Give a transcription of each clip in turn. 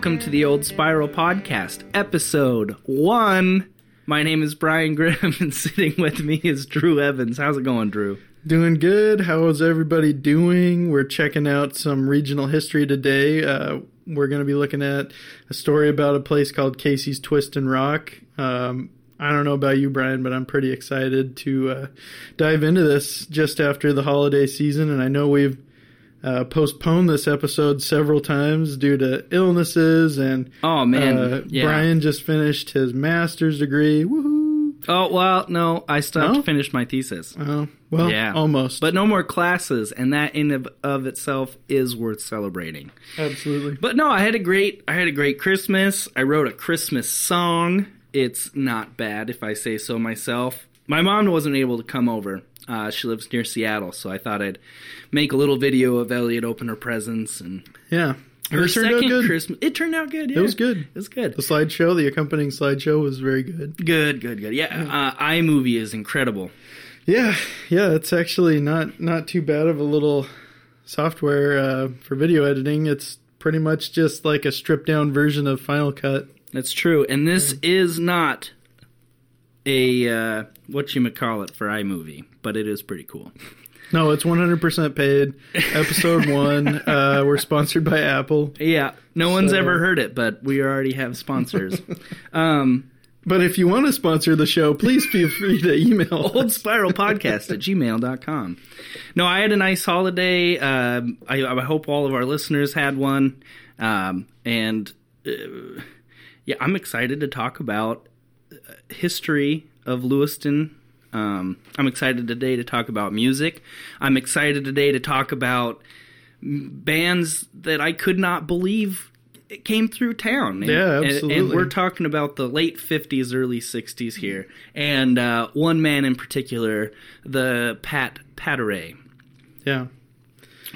Welcome to the Old Spiral Podcast, episode one. My name is Brian Grimm, and sitting with me is Drew Evans. How's it going, Drew? Doing good. How is everybody doing? We're checking out some regional history today. Uh, we're going to be looking at a story about a place called Casey's Twist and Rock. Um, I don't know about you, Brian, but I'm pretty excited to uh, dive into this just after the holiday season. And I know we've uh, postponed this episode several times due to illnesses. And Oh man, uh, yeah. Brian just finished his master's degree. Woohoo! Oh well, no, I still have No? to finish my thesis, Oh, well, Yeah. almost. but no more classes, and that in of, of itself is worth celebrating. absolutely. But no, I had a great, I had a great Christmas. I wrote a Christmas song. It's not bad, if I say so myself. My mom wasn't able to come over. Uh, she lives near Seattle, so I thought I'd make a little video of Elliot open her presents and Yeah. her It turned out good. Christmas. It turned out good. Yeah. It was good. It was good. The slideshow, the accompanying slideshow was very good. Good, good, good. Yeah, uh, iMovie is incredible. Yeah, yeah, it's actually not not too bad of a little software uh, for video editing. It's pretty much just like a stripped down version of Final Cut. That's true. And this is not a uh, what you call it for iMovie, but it is pretty cool. No, it's 100% paid. Episode one, uh, we're sponsored by Apple. Yeah, no one's ever heard it, but we already have sponsors. um, But if you want to sponsor the show, please feel free to email. old spiral podcast at gmail.com. No, I had a nice holiday. Um, I, I hope all of our listeners had one. Um, and uh, yeah, I'm excited to talk about uh, history of Lewiston. Um, I'm excited today to talk about music. I'm excited today to talk about bands that I could not believe came through town. And, Yeah, and- And, we're talking about the late 50s, early 60s here. And uh, one man in particular, the Pat Patteray. Yeah.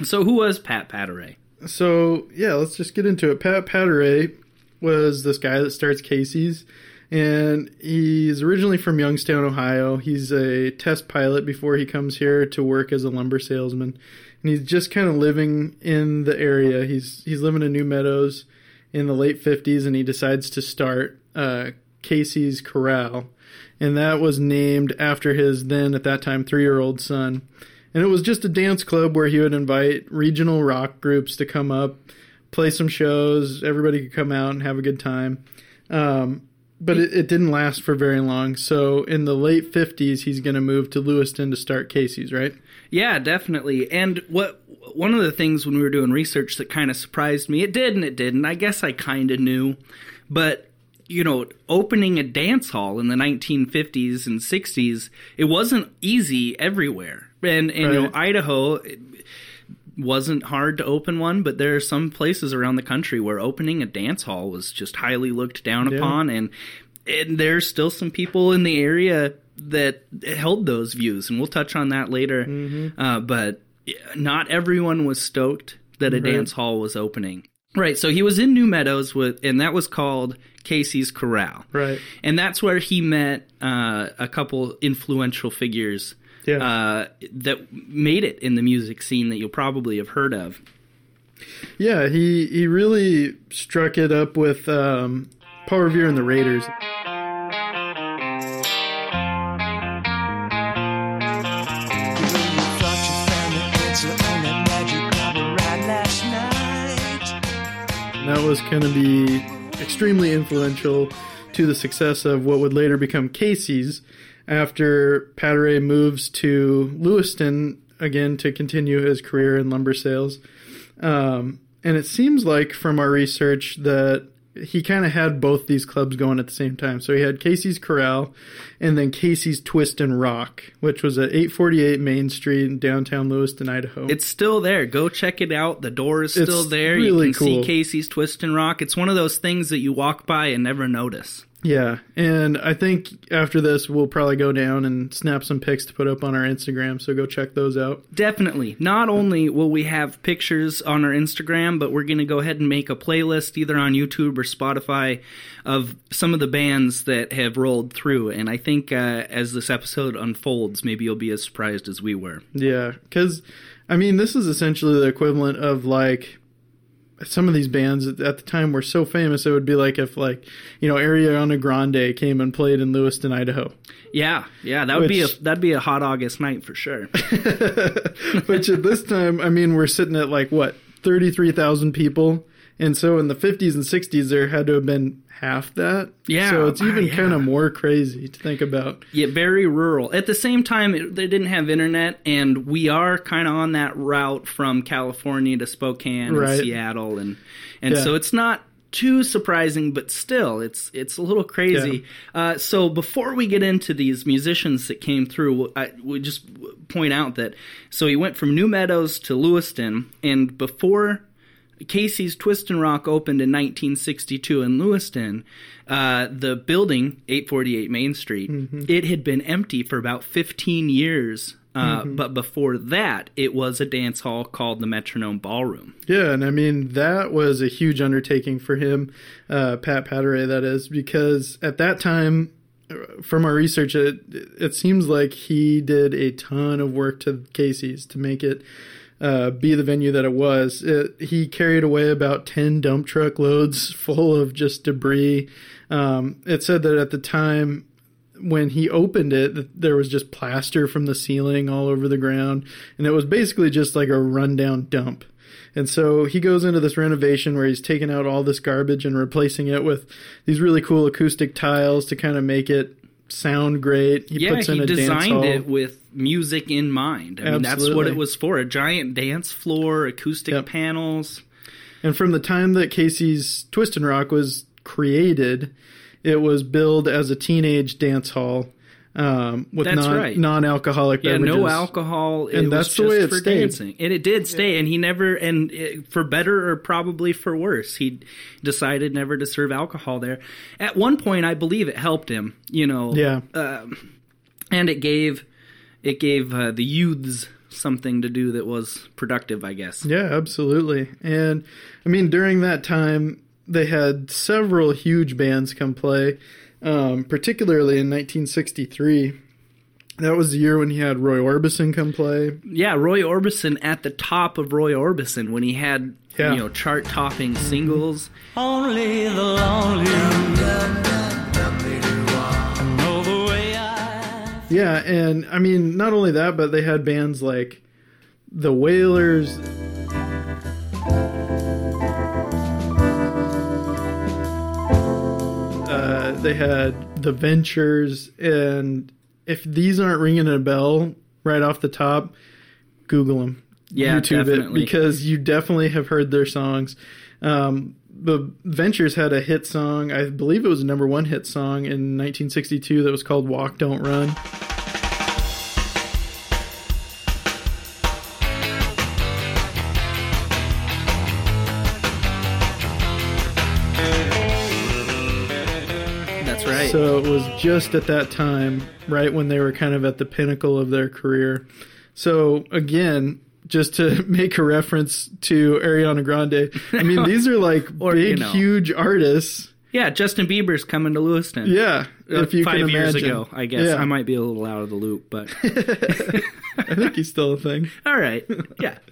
So, who was Pat Patteray? So yeah, let's just get into it. Pat Patteray was this guy that starts Casey's, and he's originally from Youngstown, Ohio. He's a test pilot before he comes here to work as a lumber salesman, and he's just kind of living in the area. He's he's living in New Meadows in the late fifties, and he decides to start uh, Casey's Corral, and that was named after his then at that time three year old son. And it was just a dance club where he would invite regional rock groups to come up, play some shows. Everybody could come out and have a good time. Um, but it, it didn't last for very long. So in the late 50s, he's going to move to Lewiston to start Casey's, right? Yeah, definitely. And what one of the things when we were doing research that kind of surprised me, it did and it didn't. I guess I kind of knew, but you know, opening a dance hall in the 1950s and 60s, it wasn't easy everywhere. And, and you know, Idaho wasn't hard to open one, but there are some places around the country where opening a dance hall was just highly looked down Yeah. upon and and there's still some people in the area that held those views, and we'll touch on that later. Mm-hmm. Uh, but not everyone was stoked that a Right. dance hall was opening. Right, so he was in New Meadows with, and that was called Casey's Corral, Right. and that's where he met uh, a couple influential figures Yeah. uh, that made it in the music scene that you'll probably have heard of. Yeah, he, he really struck it up with um, Paul Revere and the Raiders. thought you found the answer on that magic carpet ride last night. And that was going to be extremely influential to the success of what would later become Casey's after Patteray moves to Lewiston again to continue his career in lumber sales. Um, and it seems like from our research that he kind of had both these clubs going at the same time. So he had Casey's Corral and then Casey's Twist and Rock, which was at 848 Main Street in downtown Lewiston, Idaho. It's still there. Go check it out. The door is still It's there. you really can see. Casey's Twist and Rock. It's one of those things that you walk by and never notice. Yeah, and I think after this we'll probably go down and snap some pics to put up on our Instagram. So go check those out. Definitely. Not only will we have pictures on our Instagram, but we're going to go ahead and make a playlist either on YouTube or Spotify of some of the bands that have rolled through. And I think uh, as this episode unfolds, maybe you'll be as surprised as we were. Yeah, because I mean this is essentially the equivalent of like some of these bands at the time were so famous. It would be like if like you know Ariana Grande came and played in Lewiston, Idaho. Yeah, yeah, that would be a that'd be a hot August night for sure. Which at this time, I mean, we're sitting at like what thirty three thousand people, and so in the fifties and sixties, there had to have been half that. Yeah, so it's even yeah. kind of more crazy to think about. Yeah, very rural. At the same time, it, they didn't have internet, and we are kind of on that route from California to Spokane Right. and Seattle, and and Yeah. so it's not too surprising, but still, it's it's a little crazy. Uh, so before we get into these musicians that came through, I would just point out that so he went from New Meadows to Lewiston, and before Casey's Twist and Rock opened in 1962 in Lewiston. Uh, the building, 848 Main Street, it had been empty for about 15 years. Uh, But before that, it was a dance hall called the Metronome Ballroom. Yeah, and I mean that was a huge undertaking for him, uh, Pat Patteray. That is because at that time, uh, from our research, it it seems like he did a ton of work to Casey's to make it uh, be the venue that it was. It, he carried away about ten dump truck loads full of just debris. Um, it said that at the time when he opened it, th- there was just plaster from the ceiling all over the ground, and it was basically just like a rundown dump. And so he goes into this renovation where he's taking out all this garbage and replacing it with these really cool acoustic tiles to kind of make it sound great. He Yeah, puts in he a dance designed it with music in mind. I mean, that's what it was for a giant dance floor, acoustic Yep. panels. And from the time that Casey's Twist and Rock was created, it was billed as a teenage dance hall um, with That's non, right. non-alcoholic Yeah, beverages. no alcohol. It And that's the way it for stayed. dancing, and it did stay. And he never, and it, for better or probably for worse, he decided never to serve alcohol there. At one point, I believe it helped him. You know, Yeah. um, and it gave it gave uh, the youths something to do that was productive, I guess. Yeah, absolutely. And I mean, during that time, they had several huge bands come play, um, particularly in 1963. That was the year when he had Roy Orbison come play. Yeah, Roy Orbison at the top of Roy Orbison when he had Yeah. you know chart topping singles. Only the lonely know the way I Yeah, and I mean, not only that, but they had bands like the Wailers. They had the Ventures, and if these aren't ringing a bell right off the top, Google them, Yeah, YouTube definitely. it, because you definitely have heard their songs. Um, the Ventures had a hit song, I believe it was a number one hit song in 1962 that was called "Walk Don't Run." So it was just at that time, right when they were kind of at the pinnacle of their career. So again, just to make a reference to Ariana Grande, I mean, these are like Or, big, you know. huge artists. Yeah, Justin Bieber's coming to Lewiston. Yeah, if you five can years imagine. ago, I guess Yeah. I might be a little out of the loop, but I think he's still a thing. all right, yeah.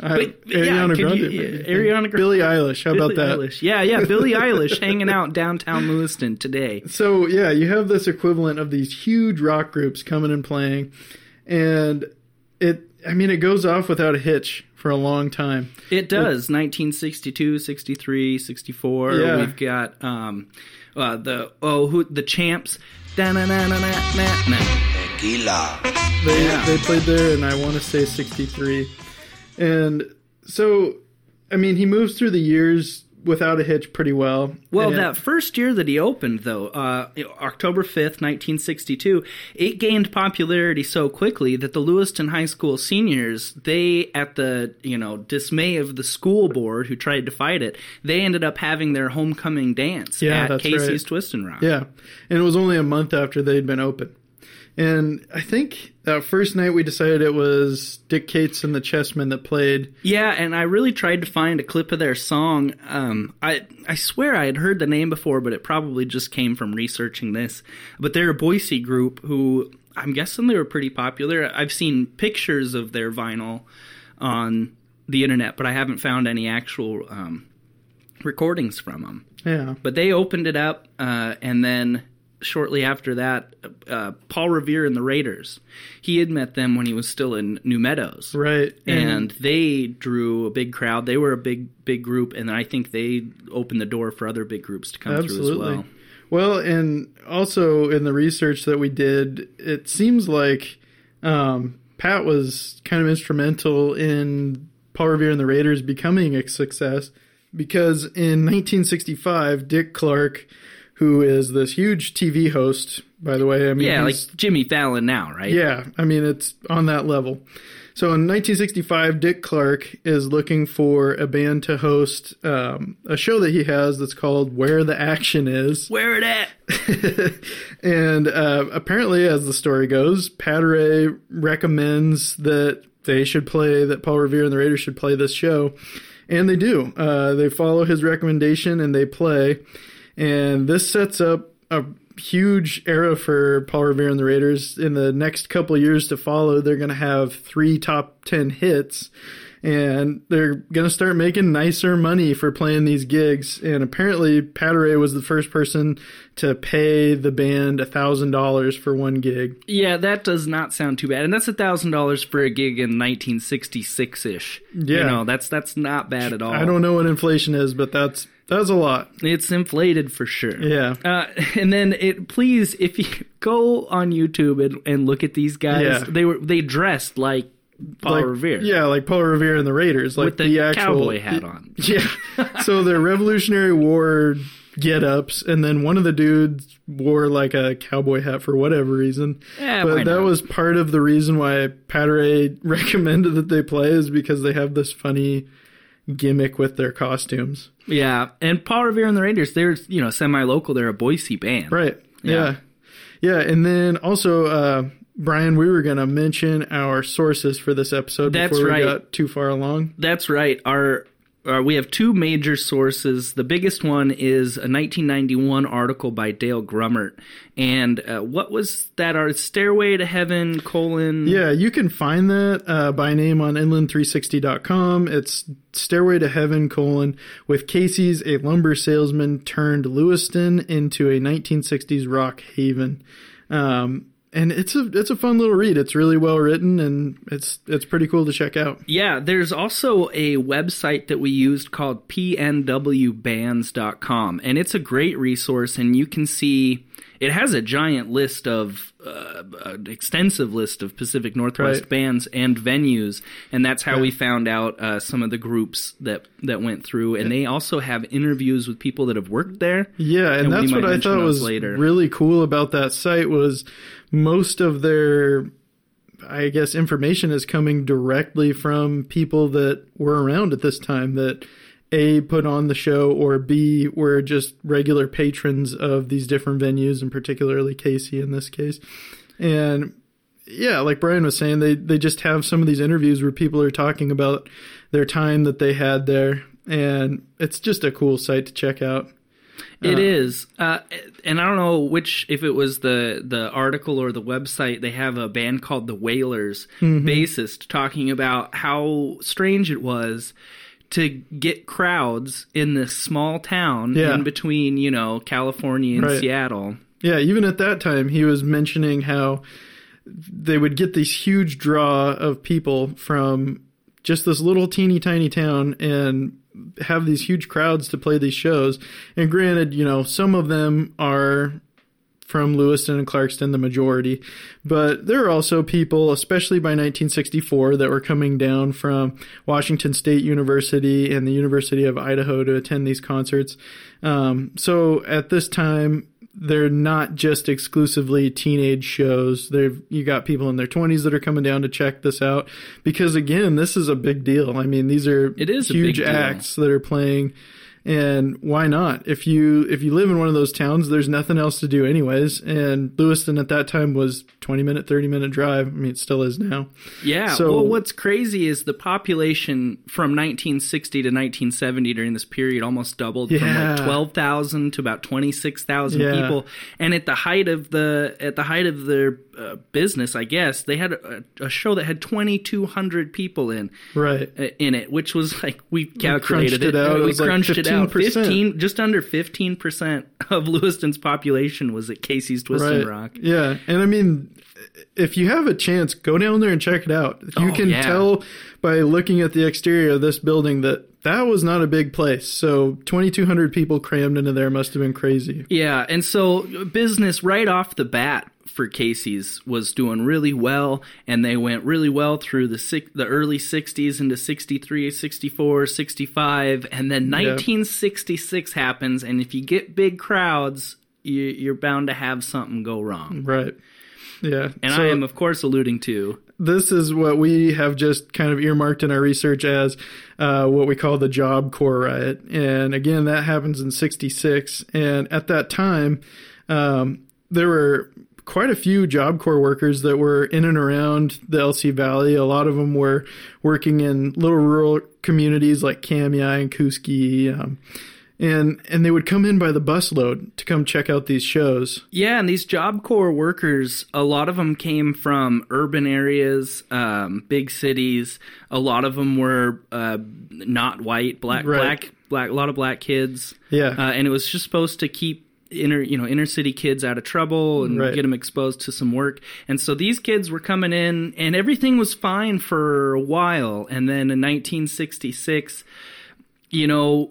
Uh, But, yeah, Ariana could Grande, you-. Ariana Grande. Billie Eilish. How about that? Eilish. Yeah, yeah, Billie Eilish hanging out downtown Lewiston today. So yeah, you have this equivalent of these huge rock groups coming and playing, and it. I mean, it goes off without a hitch for a long time. It does. 1962, 63, 64. Yeah. We've got um, uh, the oh who the champs. Tequila. They Yeah. they played there, and I want to say '63. And so, I mean, he moves through the years without a hitch pretty well. Well, And- that first year that he opened, though, uh, October 5th, 1962, it gained popularity so quickly that the Lewiston High School seniors, they, at the, you know, dismay of the school board who tried to fight it, they ended up having their homecoming dance Yeah, at Casey's right. Twist and Rock. yeah, and it was only a month after they'd been open. And I think that first night we decided it was Dick Cates and the Chessmen that played. Yeah, and I really tried to find a clip of their song. Um, I I swear I had heard the name before, but it probably just came from researching this. But they're a Boise group who I'm guessing they were pretty popular. I've seen pictures of their vinyl on the internet, but I haven't found any actual um, recordings from them. Yeah. But they opened it up, uh, and then shortly after that, uh, Paul Revere and the Raiders. He had met them when he was still in New Meadows, Right. and they drew a big crowd. They were a big, big group, and I think they opened the door for other big groups to come through as well. Well, and also in the research that we did, it seems like um, Pat was kind of instrumental in Paul Revere and the Raiders becoming a success because in 1965, Dick Clark, who is this huge TV host, by the way, I mean, Yeah, like Jimmy Fallon now, right? yeah, I mean, it's on that level. So in 1965, Dick Clark is looking for a band to host um, a show that he has that's called Where the Action Is. Where it at? and uh, apparently, as the story goes, Pateray recommends that they should play, that Paul Revere and the Raiders should play this show. And they do. Uh, they follow his recommendation and they play. And this sets up a huge era for Paul Revere and the Raiders. In the next couple of years to follow, they're going to have three top 10 hits. And they're going to start making nicer money for playing these gigs. And apparently, Pateray was the first person to pay the band a $1,000 for one gig. Yeah, that does not sound too bad, and that's a thousand dollars for a gig in 1966 ish. you Yeah. know that's that's not bad at all. I don't know what inflation is, but that's that's a lot. It's inflated for sure. Yeah. Uh, and then it please if you go on YouTube and, and look at these guys, Yeah. they were they dressed like Paul like, Revere. Yeah, like Paul Revere and the Raiders, like With the actual cowboy hat on. Yeah. so they're Revolutionary War get ups, and then one of the dudes wore like a cowboy hat for whatever reason. Yeah, but that was part of the reason why Pateray recommended that they play is because they have this funny gimmick with their costumes. Yeah, and Paul Revere and the Raiders, they're you know semi local. They're a Boise band. Right. Yeah. Yeah. Yeah. And then also, uh, Brian, we were going to mention our sources for this episode That's before we right. got too far along. That's right. Our uh, we have two major sources. The biggest one is a 1991 article by Dale Grummert. And uh, what was that? Our Stairway to Heaven colon. Yeah, you can find that uh, by name on inland360.com. It's Stairway to Heaven colon with Casey's a lumber salesman turned Lewiston into a 1960s rock haven. Um, and it's a it's a fun little read. It's really well written and it's it's pretty cool to check out. Yeah, there's also a website that we used called pnwbands.com, and it's a great resource. And you can see it has a giant list of, uh, an extensive list of Pacific Northwest Right. bands and venues, and that's how we found out uh, some of the groups that that went through. And they also have interviews with people that have worked there. Yeah, and, And that's what I thought was later. really cool about that site was most of their I guess information is coming directly from people that were around at this time that A put on the show or B were just regular patrons of these different venues and particularly Casey in this case. And yeah, like Brian was saying, they they just have some of these interviews where people are talking about their time that they had there and it's just a cool site to check out. It is, uh, and I don't know which if it was the the article or the website. They have a band called the Wailers, Mm-hmm. bassist, talking about how strange it was to get crowds in this small town Yeah. in between, you know, California and Right. Seattle. Yeah, even at that time, he was mentioning how they would get this huge draw of people from just this little teeny tiny town and have these huge crowds to play these shows. And granted, you know, some of them are from Lewiston and Clarkston, the majority. But there are also people, especially by 1964, that were coming down from Washington State University and the University of Idaho to attend these concerts. Um, so at this time, they're not just exclusively teenage shows. They've you got people in their 20s that are coming down to check this out because again, this is a big deal. I mean, these are It is huge acts that are playing and why not? If you if you live in one of those towns, there's nothing else to do anyways. And Lewiston at that time was 20 minute, 30 minute drive. I mean, it still is now. Yeah. So- well, what's crazy is the population from 1960 to 1970 during this period almost doubled from like 12,000 to about 26,000 Yeah. people. And at the height of the at the height of their uh, business, I guess. They had a, a show that had 2,200 people in Right. uh, in it, which was like we crunched calculated it out. It We was like crunched it out. 15%. 15, just under 15 percent of Lewiston's population was at Casey's Twist and Rock. Yeah. And I mean, if you have a chance, go down there and check it out. You Oh, can yeah. tell by looking at the exterior of this building that that was not a big place. So 2,200 people crammed into there must have been crazy. Yeah, and so business right off the bat for Casey's was doing really well, and they went really well through the six, the early 60s into 63, 64, 65, and then 1966 happens, and if you get big crowds, you, you're bound to have something go wrong. Right. Yeah. And So I am, of course, alluding to this is what we have just kind of earmarked in our research as uh, what we call the Job Corps riot. And again, that happens in 66. And at that time, um, there were quite a few Job Corps workers that were in and around the LC Valley. A lot of them were working in little rural communities like Kamiah and Kooskia. Um, and, and they would come in by the busload to come check out these shows. Yeah, and these Job Corps workers, a lot of them came from urban areas, um, big cities. A lot of them were uh, not white, black, Right. black, black. A lot of black kids. Yeah. uh, and it was just supposed to keep inner, you know, inner city kids out of trouble and Right. get them exposed to some work. And so these kids were coming in, and everything was fine for a while. And then in 1966 you know,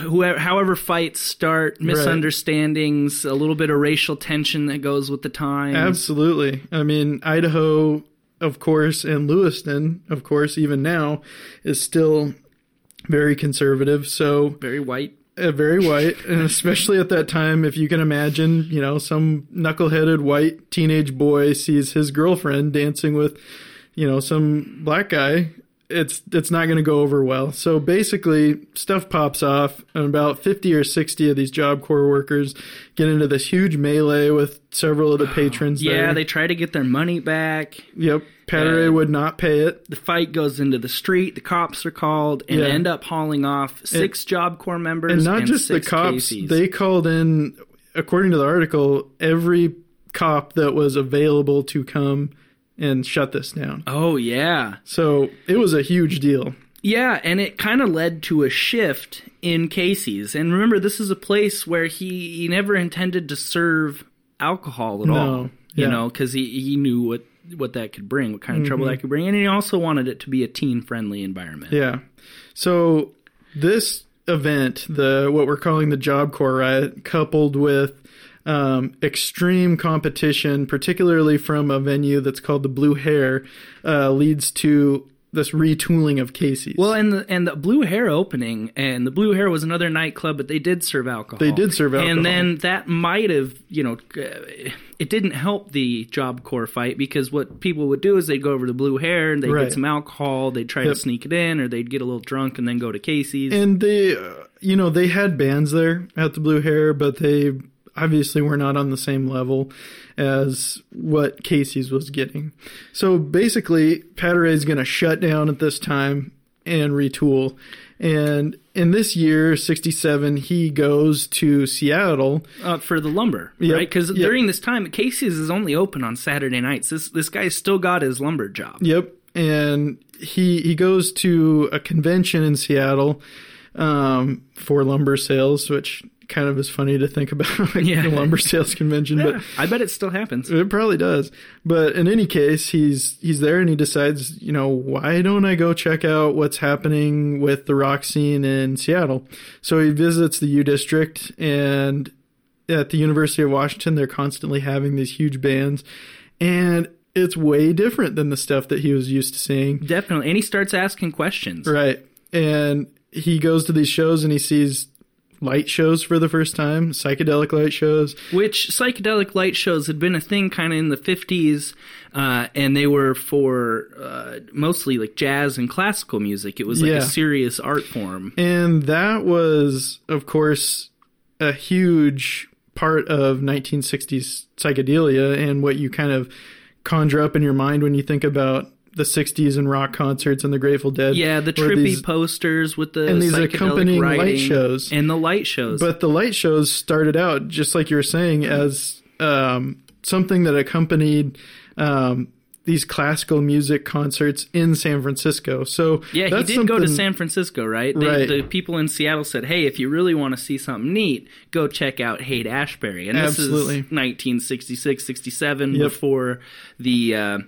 whoever, however fights start, misunderstandings, a little bit of racial tension that goes with the time Absolutely. I mean, Idaho, of course, and Lewiston, of course, even now, is still very conservative. So Very white. Uh, very white, and especially at that time, if you can imagine, you know, some knuckleheaded white teenage boy sees his girlfriend dancing with, you know, some black guy. It's it's not going to go over well. So basically, stuff pops off, and about fifty or sixty of these Job Corps workers get into this huge melee with several of the patrons. Yeah, there. they try to get their money back. Yep, Yeah. would not pay it. The fight goes into the street. The cops are called and Yeah. end up hauling off six Job Corps members and not just the cops they called in according to the article every cop that was available to come and shut this down oh yeah, so it was a huge deal yeah, and it kind of led to a shift in Casey's. And remember, this is a place where he, he never intended to serve alcohol at No, all. You yeah. know, because he he knew what what that could bring, what kind of Mm-hmm. trouble that could bring, and he also wanted it to be a teen friendly environment. yeah so this event the what we're calling the job corps riot coupled with um, extreme competition particularly from a venue that's called the blue hair uh, leads to this retooling of casey's Well, and the and the Blue Hair opening, and the Blue Hair was another nightclub, but they did serve alcohol. They did serve alcohol. and then that might have, you know, uh, it didn't help the Job Corps fight because what people would do is they'd go over to Blue Hair and they'd Right. get some alcohol, they'd try Yep. to sneak it in, or they'd get a little drunk and then go to Casey's. and they uh, you know they had bands there at the blue hair but they obviously were not on the same level as what casey's was getting so basically Pateray is going to shut down at this time and retool and in this year 67 he goes to seattle uh, for the lumber, Yep, right? Because yep. during this time, Casey's is only open on Saturday nights. This this guy's still got his lumber job. Yep, and he he goes to a convention in Seattle um, for lumber sales, which kind of is funny to think about. like, Yeah. the lumber sales convention, but I bet it still happens. it probably does. But in any case, he's he's there and he decides, you know, why don't I go check out what's happening with the rock scene in Seattle? So he visits the U District and at the University of Washington, they're constantly having these huge bands, and it's way different than the stuff that he was used to seeing. Definitely, and he starts asking questions. Right. And he goes to these shows and he sees light shows for the first time, psychedelic light shows. which psychedelic light shows had been a thing kind of in the 50s uh, and they were for uh, mostly like jazz and classical music it was like Yeah. a serious art form And that was, of course, a huge part of 1960s psychedelia and what you kind of conjure up in your mind when you think about the 60s and rock concerts and the Grateful Dead. yeah the trippy these- posters with the and these accompanying light shows. and the light shows But the light shows started out, just like you were saying, as um, something that accompanied um, these classical music concerts in San Francisco. So Yeah, he did go to San Francisco, right? They, Right. The people in Seattle said, "Hey, if you really want to see something neat, go check out Haight Ashbury." And this Absolutely. is 1966, 67, Yep. before the, uh,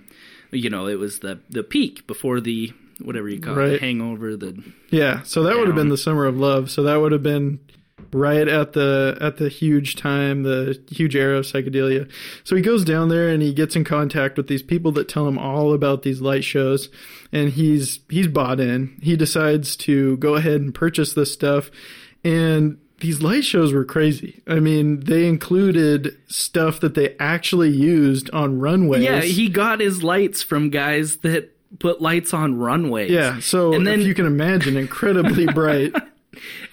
you know, it was the the peak before the whatever you call it, Right. hangover. The Yeah, so that would have been the summer of love. So that would have been right at the at the huge time, the huge era of psychedelia. So he goes down there and he gets in contact with these people that tell him all about these light shows, and he's he's bought in. He decides to go ahead and purchase this stuff, and these light shows were crazy. I mean, they included stuff that they actually used on runways. yeah, he got his lights from guys that put lights on runways. yeah. So And then- if you can imagine, incredibly bright.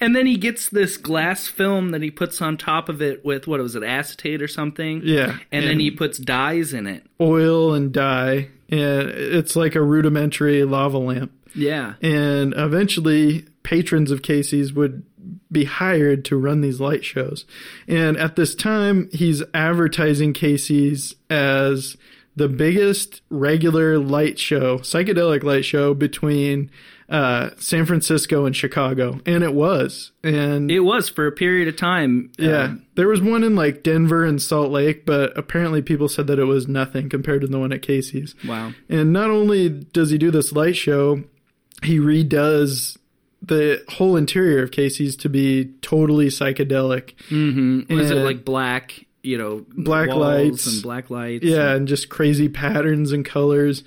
and then he gets this glass film that he puts on top of it with what was it, acetate or something? Yeah, and then he puts dyes in it. oil and dye, and it's like a rudimentary lava lamp. Yeah. And eventually, patrons of Casey's would be hired to run these light shows. And at this time, he's advertising Casey's as the biggest regular light show, psychedelic light show between uh, San Francisco and Chicago. And it was. And It was for a period of time. yeah, um, there was one in like Denver and Salt Lake, but apparently people said that it was nothing compared to the one at Casey's. wow. And not only does he do this light show, he redoes the whole interior of Casey's to be totally psychedelic. Mm-hmm. Was it like black? You know, Black lights. and black lights. Yeah, and- and just crazy patterns and colors.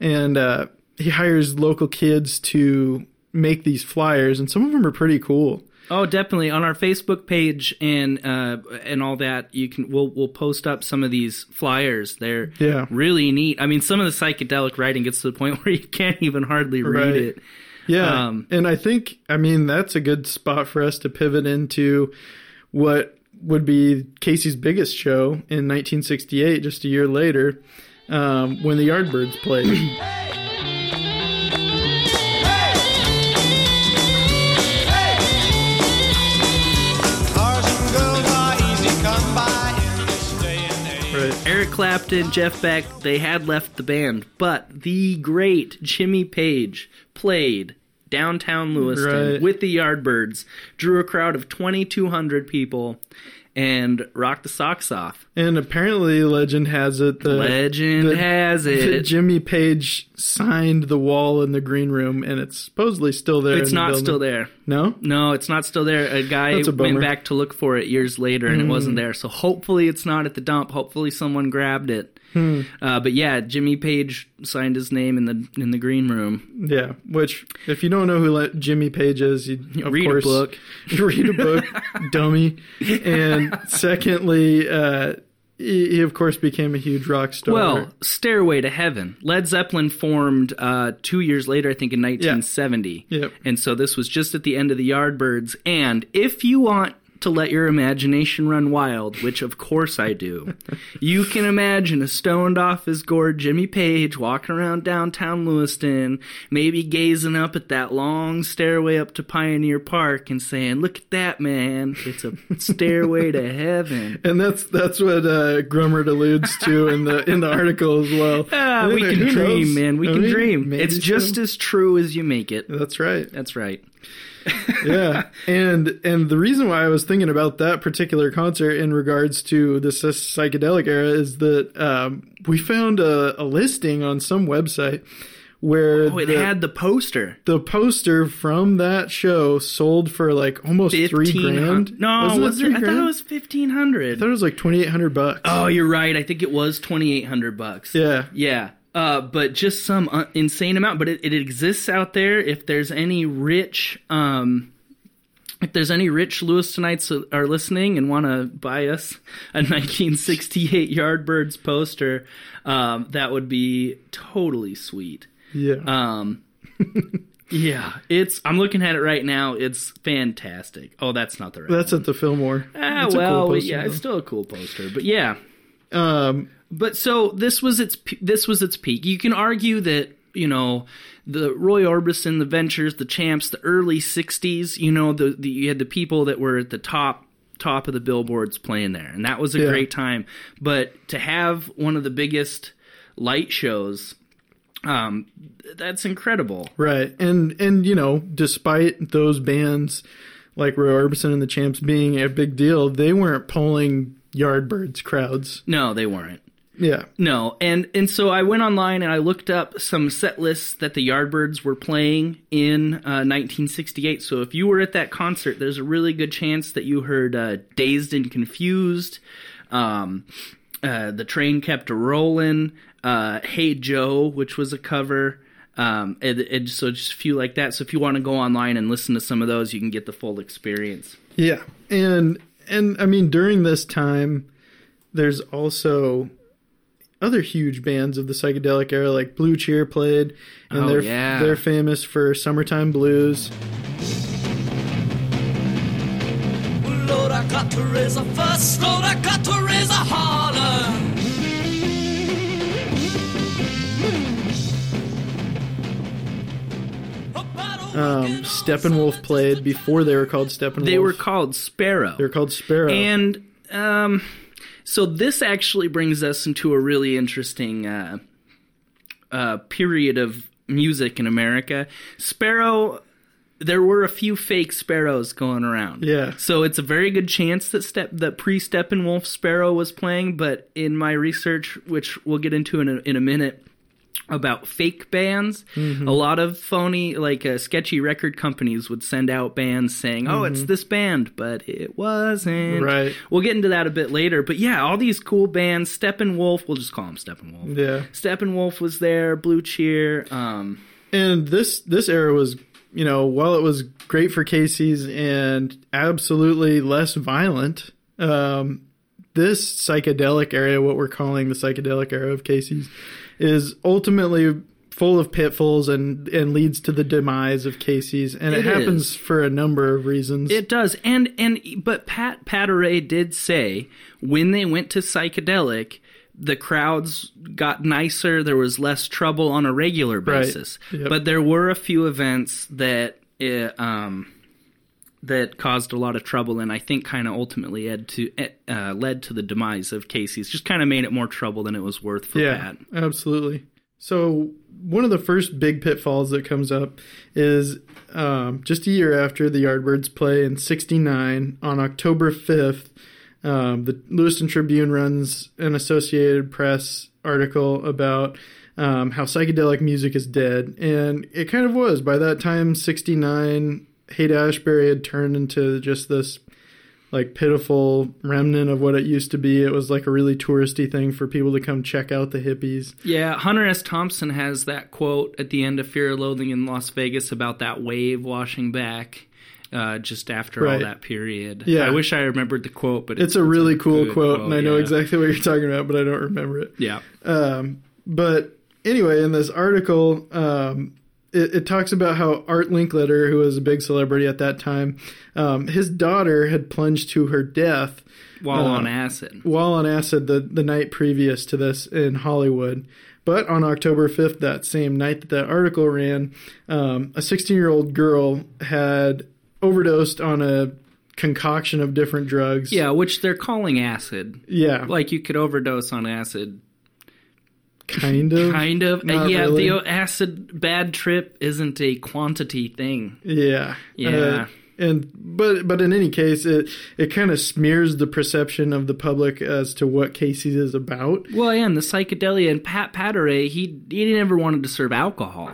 And uh, he hires local kids to make these flyers, and some of them are pretty cool. Oh, definitely on our Facebook page and uh, and all that. You can we'll we'll post up some of these flyers. They're Yeah. really neat. I mean, some of the psychedelic writing gets to the point where you can't even hardly read Right. it. Yeah. Um, and I think, I mean, that's a good spot for us to pivot into what would be Casey's biggest show in 1968, just a year later, um, when the Yardbirds played. Clapton, Jeff Beck, they had left the band, but the great Jimmy Page played downtown Lewiston Right. with the Yardbirds, drew a crowd of 2,200 people, and rocked the socks off. And apparently, legend has it that, Legend that- has that it. Jimmy Page signed the wall in the green room, and it's supposedly still there. It's the not building. still there. No? No, it's not still there. A guy a went. Mm. back to look for it years later, and it wasn't there. So hopefully, it's not at the dump. Hopefully, someone grabbed it. Hmm. Uh, but yeah, Jimmy Page signed his name in the in the green room. Yeah. Which, if you don't know who Le- Jimmy Page is, you of Read a course, book. read a book, dummy. And secondly, uh, he, he of course became a huge rock star. Well, Stairway to Heaven. Led Zeppelin formed uh, two years later, I think in 1970. Yeah. Yep. And so this was just at the end of the Yardbirds. And if you want to let your imagination run wild, which of course I do, you can imagine a stoned off his gourd Jimmy Page walking around downtown Lewiston, maybe gazing up at that long stairway up to Pioneer Park and saying, Look at that, man. It's a stairway to heaven. and that's that's what uh, Grummert alludes to in the in the article as well. Ah, we can knows? dream, man. We I can mean, dream. It's just so. as true as you make it. That's right. That's right. yeah and and the reason why i was thinking about that particular concert in regards to the psychedelic era is that um, we found a, a listing on some website where Oh, it the, had the poster. the poster from that show sold for like almost three grand. No, was, was, it three I grand? thought it was fifteen I thought it was like 2800 bucks Oh, you're right. I think it was twenty eight hundred bucks. yeah Yeah. Uh, but just some uh, insane amount. But it, it exists out there. If there's any rich, um, if there's any rich Lewistonites that are listening and want to buy us a 1968 Yardbirds poster, um, that would be totally sweet. yeah Um, yeah, it's. I'm looking at it right now. It's fantastic. Oh, that's not the right. that's one. at the fillmore Ah, It's a cool well, poster, yeah, though. it's still a cool poster, but yeah. um But so this was its this was its peak. You can argue that you know the Roy Orbison, the Ventures, the Champs, the early '60s. You know the, the you had the people that were at the top top of the billboards playing there, and that was a Yeah. great time. But to have one of the biggest light shows. Um, that's incredible. Right. And and you know, despite those bands like Roy Orbison and the Champs being a big deal, they weren't pulling Yardbirds crowds. No, they weren't. Yeah. No, and and so I went online and I looked up some set lists that the Yardbirds were playing in uh, 1968. So if you were at that concert, there's a really good chance that you heard uh, "Dazed and Confused," um, uh, "The Train Kept a Rollin'," uh, "Hey Joe," which was a cover. Um, and, and so just a few like that. So if you want to go online and listen to some of those, you can get the full experience. Yeah. And and I mean during this time there's also other huge bands of the psychedelic era like Blue Cheer played and Oh, they're yeah. they're famous for Summertime Blues. Lord, I got to raise a fuss. Lord, I got to raise a holler. Um Steppenwolf played before they were called Steppenwolf. They were called Sparrow. they were called Sparrow. And um, so this actually brings us into a really interesting uh, uh, period of music in America. Sparrow, there were a few fake sparrows going around. Yeah. So it's a very good chance that step that pre Steppenwolf Sparrow was playing. But in my research, which we'll get into in a, in a minute. About fake bands, Mm-hmm. a lot of phony, like uh, sketchy record companies would send out bands saying, "Oh, it's this band," but it wasn't. Mm-hmm. Right. We'll get into that a bit later. But yeah, all these cool bands. Steppenwolf, we'll just call him Steppenwolf. yeah. Steppenwolf was there. Blue Cheer. Um, and this this era was you know while it was great for Casey's and absolutely less violent um this psychedelic area what we're calling the psychedelic era of Casey's is ultimately full of pitfalls and and leads to the demise of Casey's and it, It happens is. for a number of reasons It does, and and but Pat Pateray did say when they went to psychedelic, the crowds got nicer. There was less trouble on a regular Right. basis, Yep. but there were a few events that uh, um that caused a lot of trouble, and I think kind of ultimately led to uh, led to the demise of Casey's. Just kind of made it more trouble than it was worth for Yeah, Pat. absolutely. So one of the first big pitfalls that comes up is um, just a year after the Yardbirds play in '69 on October 5th. Um, the Lewiston Tribune runs an Associated Press article about um, how psychedelic music is dead, and it kind of was. By that time, '69, Haight Ashbury had turned into just this like pitiful remnant of what it used to be. It was like a really touristy thing for people to come check out the hippies. Yeah, Hunter S. Thompson has that quote at the end of Fear and Loathing in Las Vegas about that wave washing back uh, just after all that period. Yeah. I wish I remembered the quote, but It's a really cool good quote, and I know yeah. exactly what you're talking about, but I don't remember it. Yeah. Um, but anyway, in this article, um, it, it talks about how Art Linkletter, who was a big celebrity at that time, um, his daughter had plunged to her death While Uh, on acid. while on acid the, the night previous to this in Hollywood. But on October 5th, that same night that that article ran, um, a 16 year old girl had overdosed on a concoction of different drugs. Yeah, which they're calling acid. Yeah. Like you could overdose on acid. Kind of. Kind of. Yeah, really. the acid bad trip isn't a quantity thing. Yeah. Yeah. Uh, and but but in any case, it it kind of smears the perception of the public as to what Casey's is about. Well, yeah, and the psychedelia and Pat Pateray, he he never wanted to serve alcohol.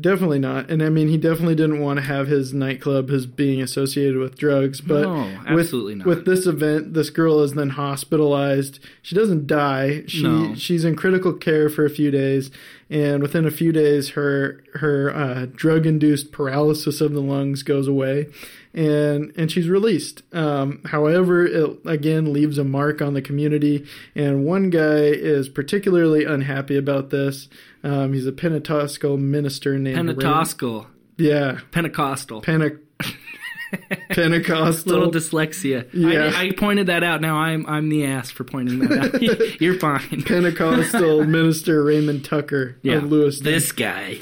Definitely not. And I mean, he definitely didn't want to have his nightclub as being associated with drugs. But No, absolutely with, not. with this event, this girl is then hospitalized. She doesn't die. She No. she's in critical care for a few days, and within a few days, her her uh, drug induced paralysis of the lungs goes away, and and she's released. Um, however, it again leaves a mark on the community, and one guy is particularly unhappy about this. Um, he's a Pentecostal minister named Ray- Pentecostal. yeah, Pentecostal. Pente- Pentecostal. Little dyslexia. Yeah. I, I pointed that out. Now I'm I'm the ass for pointing that out. You're fine. Pentecostal minister Raymond Tucker Yeah. of Lewiston. This guy.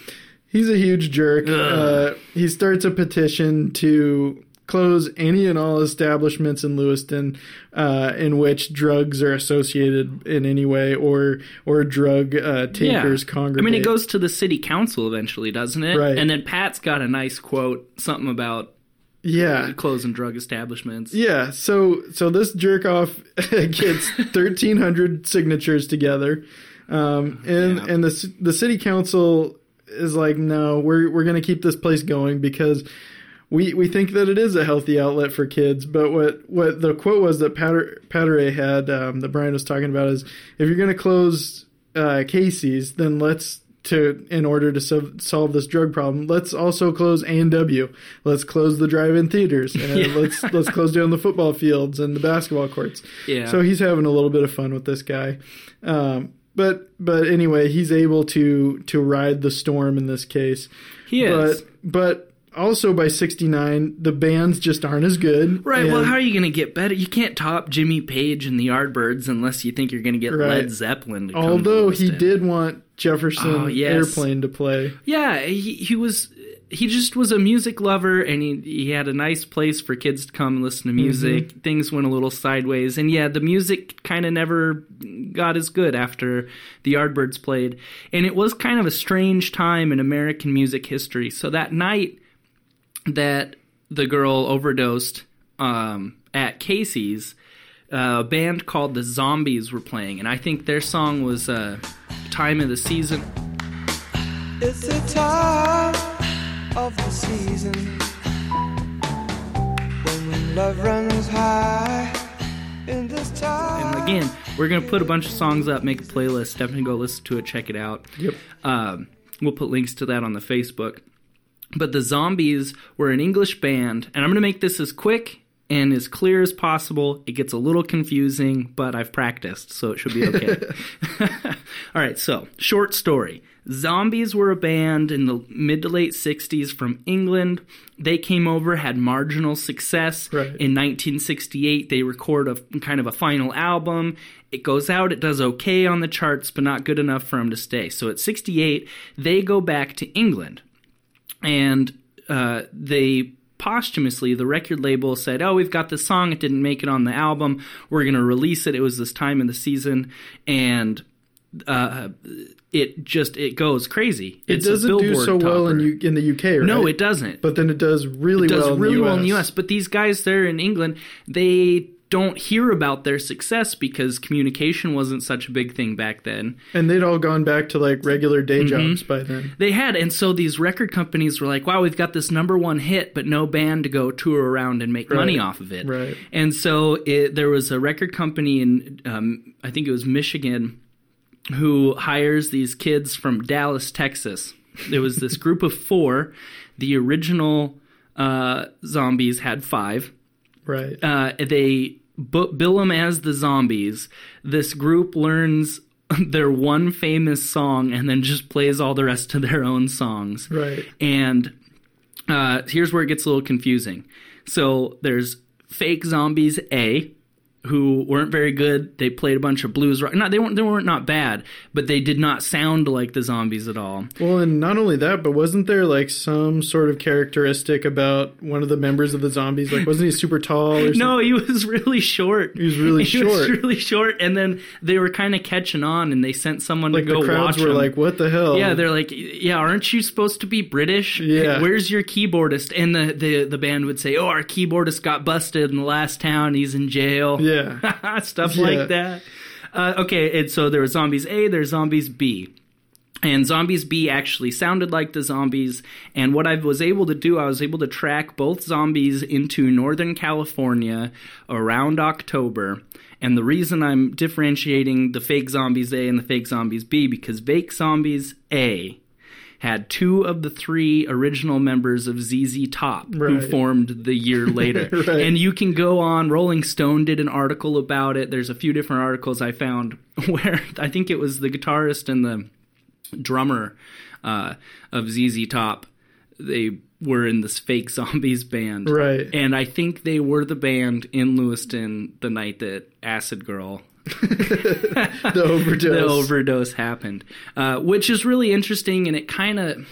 He's a huge jerk. Uh, he starts a petition to close any and all establishments in Lewiston uh, in which drugs are associated in any way or or drug uh, takers I congregate. I mean, it goes to the city council eventually, doesn't it? Right. And then Pat's got a nice quote, something about yeah. closing drug establishments. Yeah, so so this jerk off gets thirteen hundred signatures together, um, and Yeah. and the the city council is like, no, we're we're gonna keep this place going because we we think that it is a healthy outlet for kids. But what what the quote was that Patter Pateray had um, that Brian was talking about is if you're gonna close uh, Casey's, then let's to in order to so- solve this drug problem, let's also close A and W. Let's close the drive-in theaters. And Yeah. Let's let's close down the football fields and the basketball courts. Yeah. So he's having a little bit of fun with this guy. Um, but but anyway, he's able to to ride the storm in this case. He is. But but also by 69 the bands just aren't as good. Right. well, how are you going to get better? You can't top Jimmy Page and the Yardbirds unless you think you're going to get Right. Led Zeppelin. To come to although he did want oh, Jefferson Oh, yes. Airplane to play. Yeah, he, he was. He just was a music lover, and he he had a nice place for kids to come and listen to music. Mm-hmm. Things went a little sideways, and yeah, the music kind of never got as good after the Yardbirds played, and it was kind of a strange time in American music history. So that night that the girl overdosed um, at Casey's, uh, a band called the Zombies were playing, and I think their song was uh, "Time of the Season." It's the time of the season when love runs high. In this time, And again, we're gonna put a bunch of songs up, make a playlist. Definitely go listen to it, check it out. Yep. Um, we'll put links to that on the Facebook. But the Zombies were an English band, and I'm gonna make this as quick and as clear as possible. It gets a little confusing, but I've practiced, so it should be okay. All right, so short story. Zombies were a band in the mid to late 60s from England. They came over, had marginal success. Right. In 1968, they record a kind of a final album. It goes out, it does okay on the charts, but not good enough for them to stay. So at 68, they go back to England and uh, they posthumously the record label said oh we've got this song it didn't make it on the album we're going to release it it was this time of the season and uh, it just it goes crazy It it's a doesn't do so well in. U- in the UK, right? no it doesn't But then it does really does well. really in the well US. in the US. But these guys there in England, they don't hear about their success because communication wasn't such a big thing back then. And they'd all gone back to like regular day Mm-hmm. jobs by then. They had, and so these record companies were like, "Wow, we've got this number one hit, but no band to go tour around and make money off of it." Right. And so it, there was a record company in, um, I think it was Michigan, who hires these kids from Dallas, Texas. It was this group of four. The original uh, zombies had five. Right. uh, they bu- bill them as the zombies. This group learns their one famous song and then just plays all the rest of their own songs. Right. And uh, here's where it gets a little confusing. So there's fake zombies A, who weren't very good. They played a bunch of blues rock. Not they weren't they weren't not bad, but they did not sound like the zombies at all. Well, and not only that, but wasn't there like some sort of characteristic about one of the members of the zombies? Like, wasn't he super tall? Or No, he was really short. He was really He was short. really short, and then they were kind of catching on, and they sent someone Like to go the crowds watch were him. like, "What the hell?" Yeah, they're like, yeah, aren't you supposed to be British? Yeah. Where's your keyboardist? And the, the, the band would say, oh, our keyboardist got busted in the last town. He's in jail. yeah. Stuff Yeah. like that. Uh, okay, and so there was Zombies A, there's Zombies B. And Zombies B actually sounded like the zombies. And what I was able to do, I was able to track both zombies into Northern California around October. And the reason I'm differentiating the fake Zombies A and the fake Zombies B, because fake Zombies A had two of the three original members of ZZ Top who formed the year later. Right. And you can go on, Rolling Stone did an article about it. There's a few different articles I found where I think it was the guitarist and the drummer uh, of ZZ Top. They were in this fake zombies band. Right. And I think they were the band in Lewiston the night that Acid Girl The overdose. the overdose happened, uh, which is really interesting, and it kind of,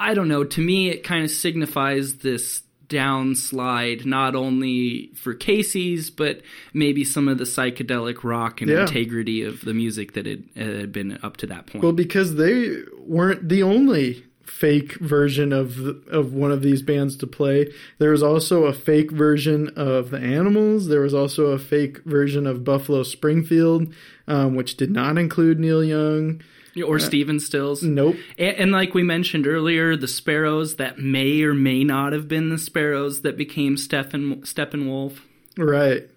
I don't know, to me, it kind of signifies this downslide not only for Casey's but maybe some of the psychedelic rock and Yeah. integrity of the music that had, had been up to that point. Well, because they weren't the only fake version of the, of one of these bands to play. There was also a fake version of the Animals. There was also a fake version of Buffalo Springfield, um, which did not include Neil Young. or Stephen Stills. Nope. And, and like we mentioned earlier, the Sparrows that may or may not have been the Sparrows that became Steffen Steppenwolf. Right.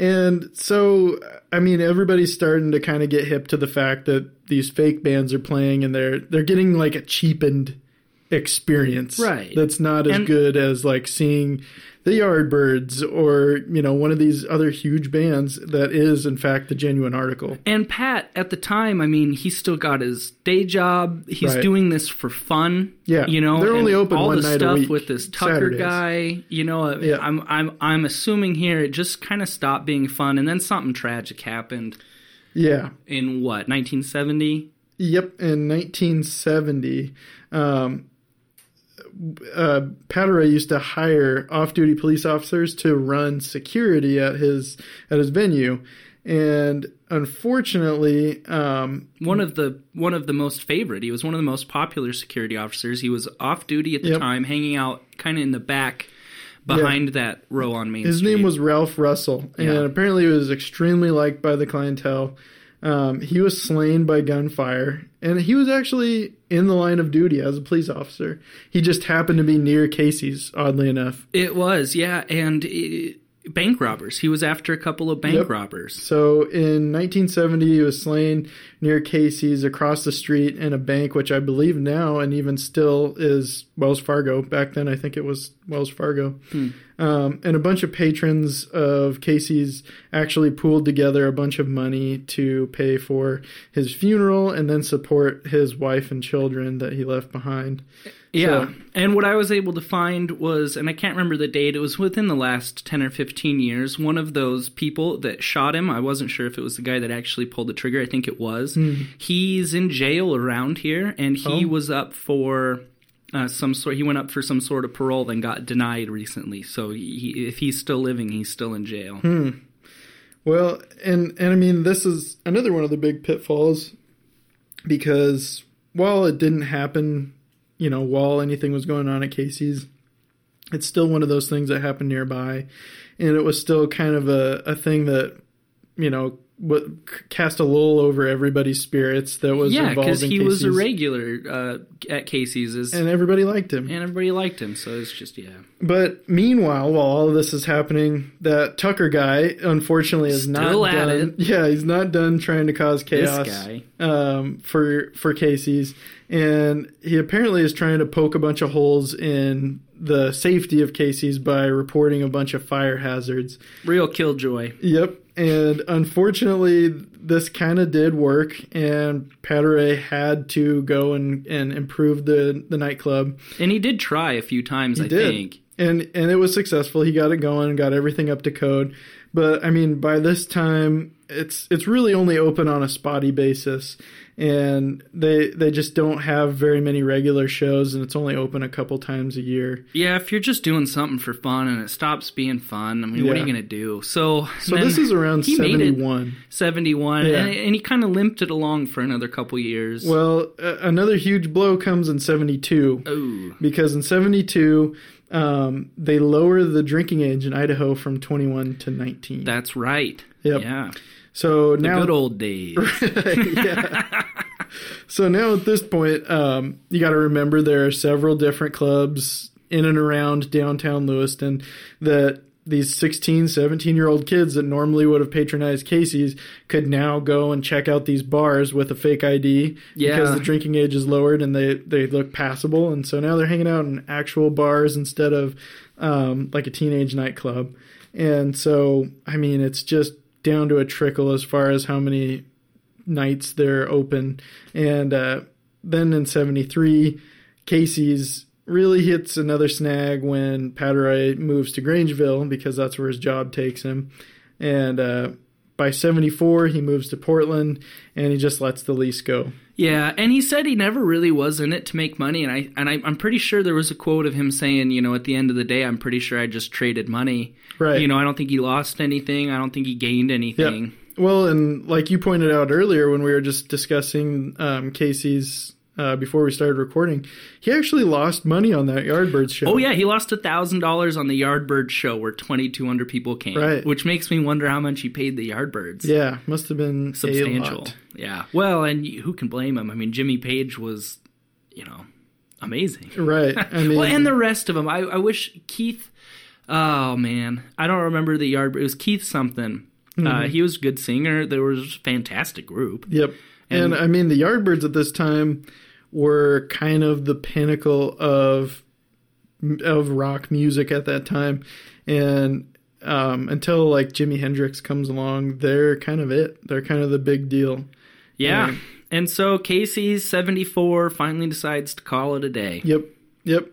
And so, I mean, everybody's starting to kind of get hip to the fact that these fake bands are playing, and they're they're getting like a cheapened experience, Right. That's not as And- good as like seeing the Yardbirds or you know one of these other huge bands that is in fact the genuine article. And Pat, at the time, I mean, he's still got his day job. He's Right. doing this for fun. Yeah. you know, They're only open all one the night a stuff week, with this Tucker Saturdays. guy. You know, Yeah. I'm I'm I'm assuming here it just kind of stopped being fun, and then something tragic happened Yeah. in what 1970. Yep, in 1970, um, uh, Pateray used to hire off-duty police officers to run security at his at his venue, and unfortunately, um, One of the one of the most favorite. He was one of the most popular security officers. He was off duty at the Yep. time, hanging out kind of in the back behind that row on Main his Street. name was Ralph Russell, and Yeah. apparently he was extremely liked by the clientele. Um, he was slain by gunfire, and he was actually in the line of duty as a police officer. He just happened to be near Casey's, oddly enough. It was, yeah, and uh bank robbers. He was after a couple of bank Yep. robbers. So in 1970, he was slain near Casey's across the street in a bank, which I believe now and even still is Wells Fargo. Back then, I think it was Wells Fargo. Um, and a bunch of patrons of Casey's actually pooled together a bunch of money to pay for his funeral and then support his wife and children that he left behind. Yeah. So- and what I was able to find was, and I can't remember the date, it was within the last 10 or 15 years, one of those people that shot him, I wasn't sure if it was the guy that actually pulled the trigger, I think it was. He's in jail around here, and he Oh. was up for. Uh, some sort. He went up for some sort of parole, then got denied recently. So he, if he's still living, he's still in jail. Well, and and I mean this is another one of the big pitfalls because while it didn't happen, you know, while anything was going on at Casey's, it's still one of those things that happened nearby, and it was still kind of a, a thing that you know cast a little over everybody's spirits that was Yeah, because he was a regular uh, at Casey's, is, and, everybody liked him. And everybody liked him. So it's just yeah. But meanwhile, while all of this is happening, that Tucker guy unfortunately is Still not at done. it. Yeah, he's not done trying to cause chaos. This guy. um, for for Casey's, and he apparently is trying to poke a bunch of holes in the safety of Casey's by reporting a bunch of fire hazards. Real killjoy. Yep, and unfortunately, this kind of did work, and Pateray had to go and, and improve the the nightclub. And he did try a few times, He I did. think. and and it was successful. He got it going, got everything up to code. But I mean, by this time, it's it's really only open on a spotty basis, and they they just don't have very many regular shows, and it's only open a couple times a year. Yeah, if you're just doing something for fun and it stops being fun, I mean, what are you going to do? So, So this is around seventy one. 71, Yeah. and, and he kind of limped it along for another couple years. Well, uh, another huge blow comes in seventy two. Because in 72, um, they lower the drinking age in Idaho from 21 to 19. that's right. Yep. Yeah, so the now good old days. yeah. So now at this point, um, you got to remember there are several different clubs in and around downtown Lewiston that these 16, 17 year old kids that normally would have patronized Casey's could now go and check out these bars with a fake ID Yeah. because the drinking age is lowered and they, they look passable. And so now they're hanging out in actual bars instead of um, like a teenage nightclub. And so, I mean, it's just down to a trickle as far as how many nights they're open. And uh, then in 73, Casey's really hits another snag when Pateray moves to Grangeville because that's where his job takes him. And uh, by 74, he moves to Portland and he just lets the lease go. Yeah, and he said he never really was in it to make money, and I and I, I'm pretty sure there was a quote of him saying, you know, at the end of the day, I'm pretty sure I just traded money. Right. You know, I don't think he lost anything. I don't think he gained anything. Well, and like you pointed out earlier when we were just discussing um, Casey's uh, before we started recording, he actually lost money on that Yardbirds show. Oh yeah, he lost a thousand dollars on the Yardbird show where 2,200 people came. Right. Which makes me wonder how much he paid the Yardbirds. Yeah, must have been substantial. Yeah. Well, and who can blame him? I mean, Jimmy Page was, you know, amazing. Right. I mean, well, and the rest of them. I, I wish Keith. Oh man, I don't remember the yard. It was Keith something. Uh, Mm-hmm. he was a good singer. There was a fantastic group. Yep. And, And- I mean, the Yardbirds at this time were kind of the pinnacle of of rock music at that time, and um, until like Jimi Hendrix comes along, they're kind of it. They're kind of the big deal. Yeah. And so Casey's 74 finally decides to call it a day. Yep. Yep.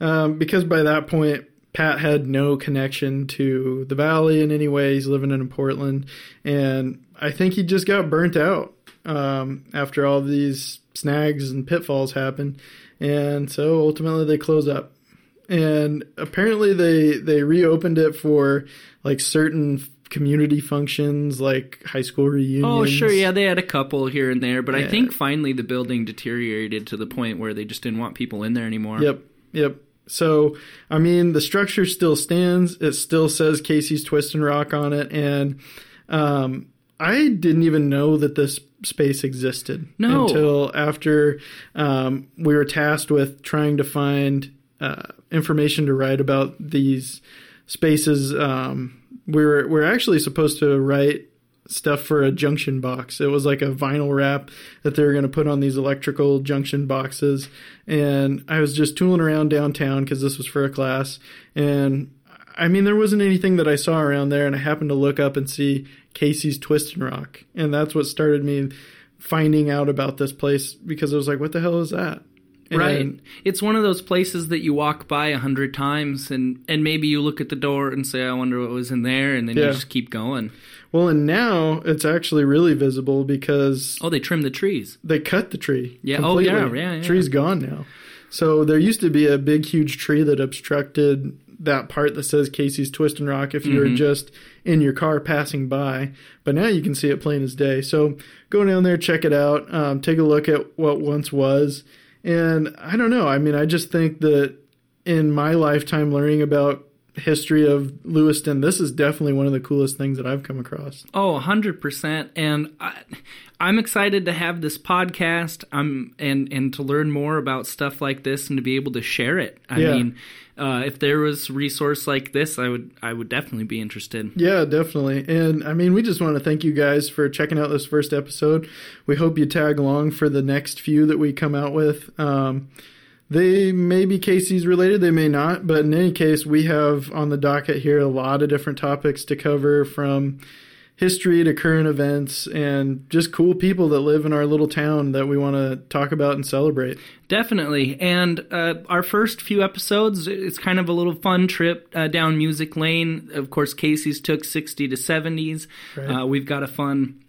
Um, because by that point, Pat had no connection to the valley in any way. He's living in Portland, and I think he just got burnt out um, after all these snags and pitfalls happen, and so ultimately they close up. And apparently they they reopened it for like certain community functions, like high school reunions. Oh, sure. Yeah, they had a couple here and there, but I think finally the building deteriorated to the point where they just didn't want people in there anymore. Yep, yep. So, I mean, the structure still stands. It still says Casey's Twist and Rock on it, and um, I didn't even know that this space existed No. until after um, we were tasked with trying to find uh, information to write about these spaces. Um, we were we're actually supposed to write stuff for a junction box. It was like a vinyl wrap that they were going to put on these electrical junction boxes. And I was just tooling around downtown because this was for a class. And I mean, there wasn't anything that I saw around there. And I happened to look up and see Casey's Twist and Rock. And that's what started me finding out about this place because I was like, what the hell is that? And Right. It's one of those places that you walk by a hundred times and, and maybe you look at the door and say, I wonder what was in there, and then Yeah. you just keep going. Well, and now it's actually really visible because Oh, they trimmed the trees. they cut the tree. Yeah, oh, yeah, completely. yeah, yeah. Tree's gone now. So there used to be a big, huge tree that obstructed that part that says Casey's Twist and Rock if you Mm-hmm. just in your car passing by. But now you can see it plain as day. So go down there, check it out, um, take a look at what once was. And I don't know. I mean, I just think that in my lifetime learning about history of Lewiston, this is definitely one of the coolest things that I've come across. Oh, 100%. And I, I'm excited to have this podcast I'm, and, and to learn more about stuff like this and to be able to share it. I Yeah. mean, uh, if there was resource like this, I would I would definitely be interested. Yeah, definitely. And I mean, we just want to thank you guys for checking out this first episode. We hope you tag along for the next few that we come out with. Um, they may be Casey's related, they may not, but in any case, we have on the docket here a lot of different topics to cover from history to current events and just cool people that live in our little town that we want to talk about and celebrate. Definitely. And uh, our first few episodes, it's kind of a little fun trip uh, down music lane. Of course, Casey's took 60 to 70s. Right. Uh, we've got a fun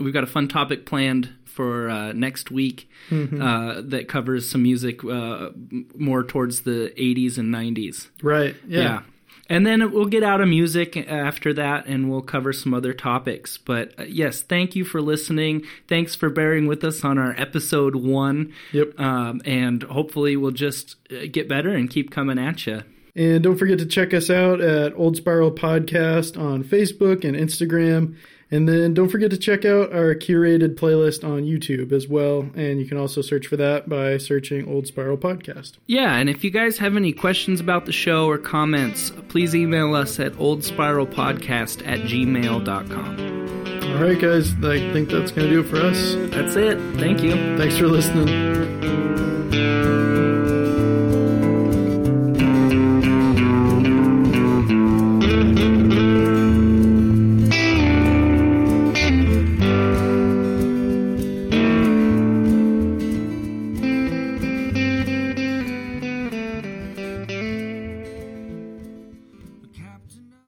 we've got a fun topic planned for uh, next week uh, that covers some music uh, more towards the 80s and 90s. Right. Yeah. Yeah. And then we'll get out of music after that and we'll cover some other topics. But uh, yes, thank you for listening. Thanks for bearing with us on our episode one. Yep. Um, and hopefully we'll just uh, get better and keep coming at you. And don't forget to check us out at Old Spiral Podcast on Facebook and Instagram. And then don't forget to check out our curated playlist on YouTube as well. And you can also search for that by searching Old Spiral Podcast. Yeah, and if you guys have any questions about the show or comments, please email us at oldspiralpodcast at gmail.com. All right, guys, I think that's going to do it for us. That's it. Thank you. Thanks for listening.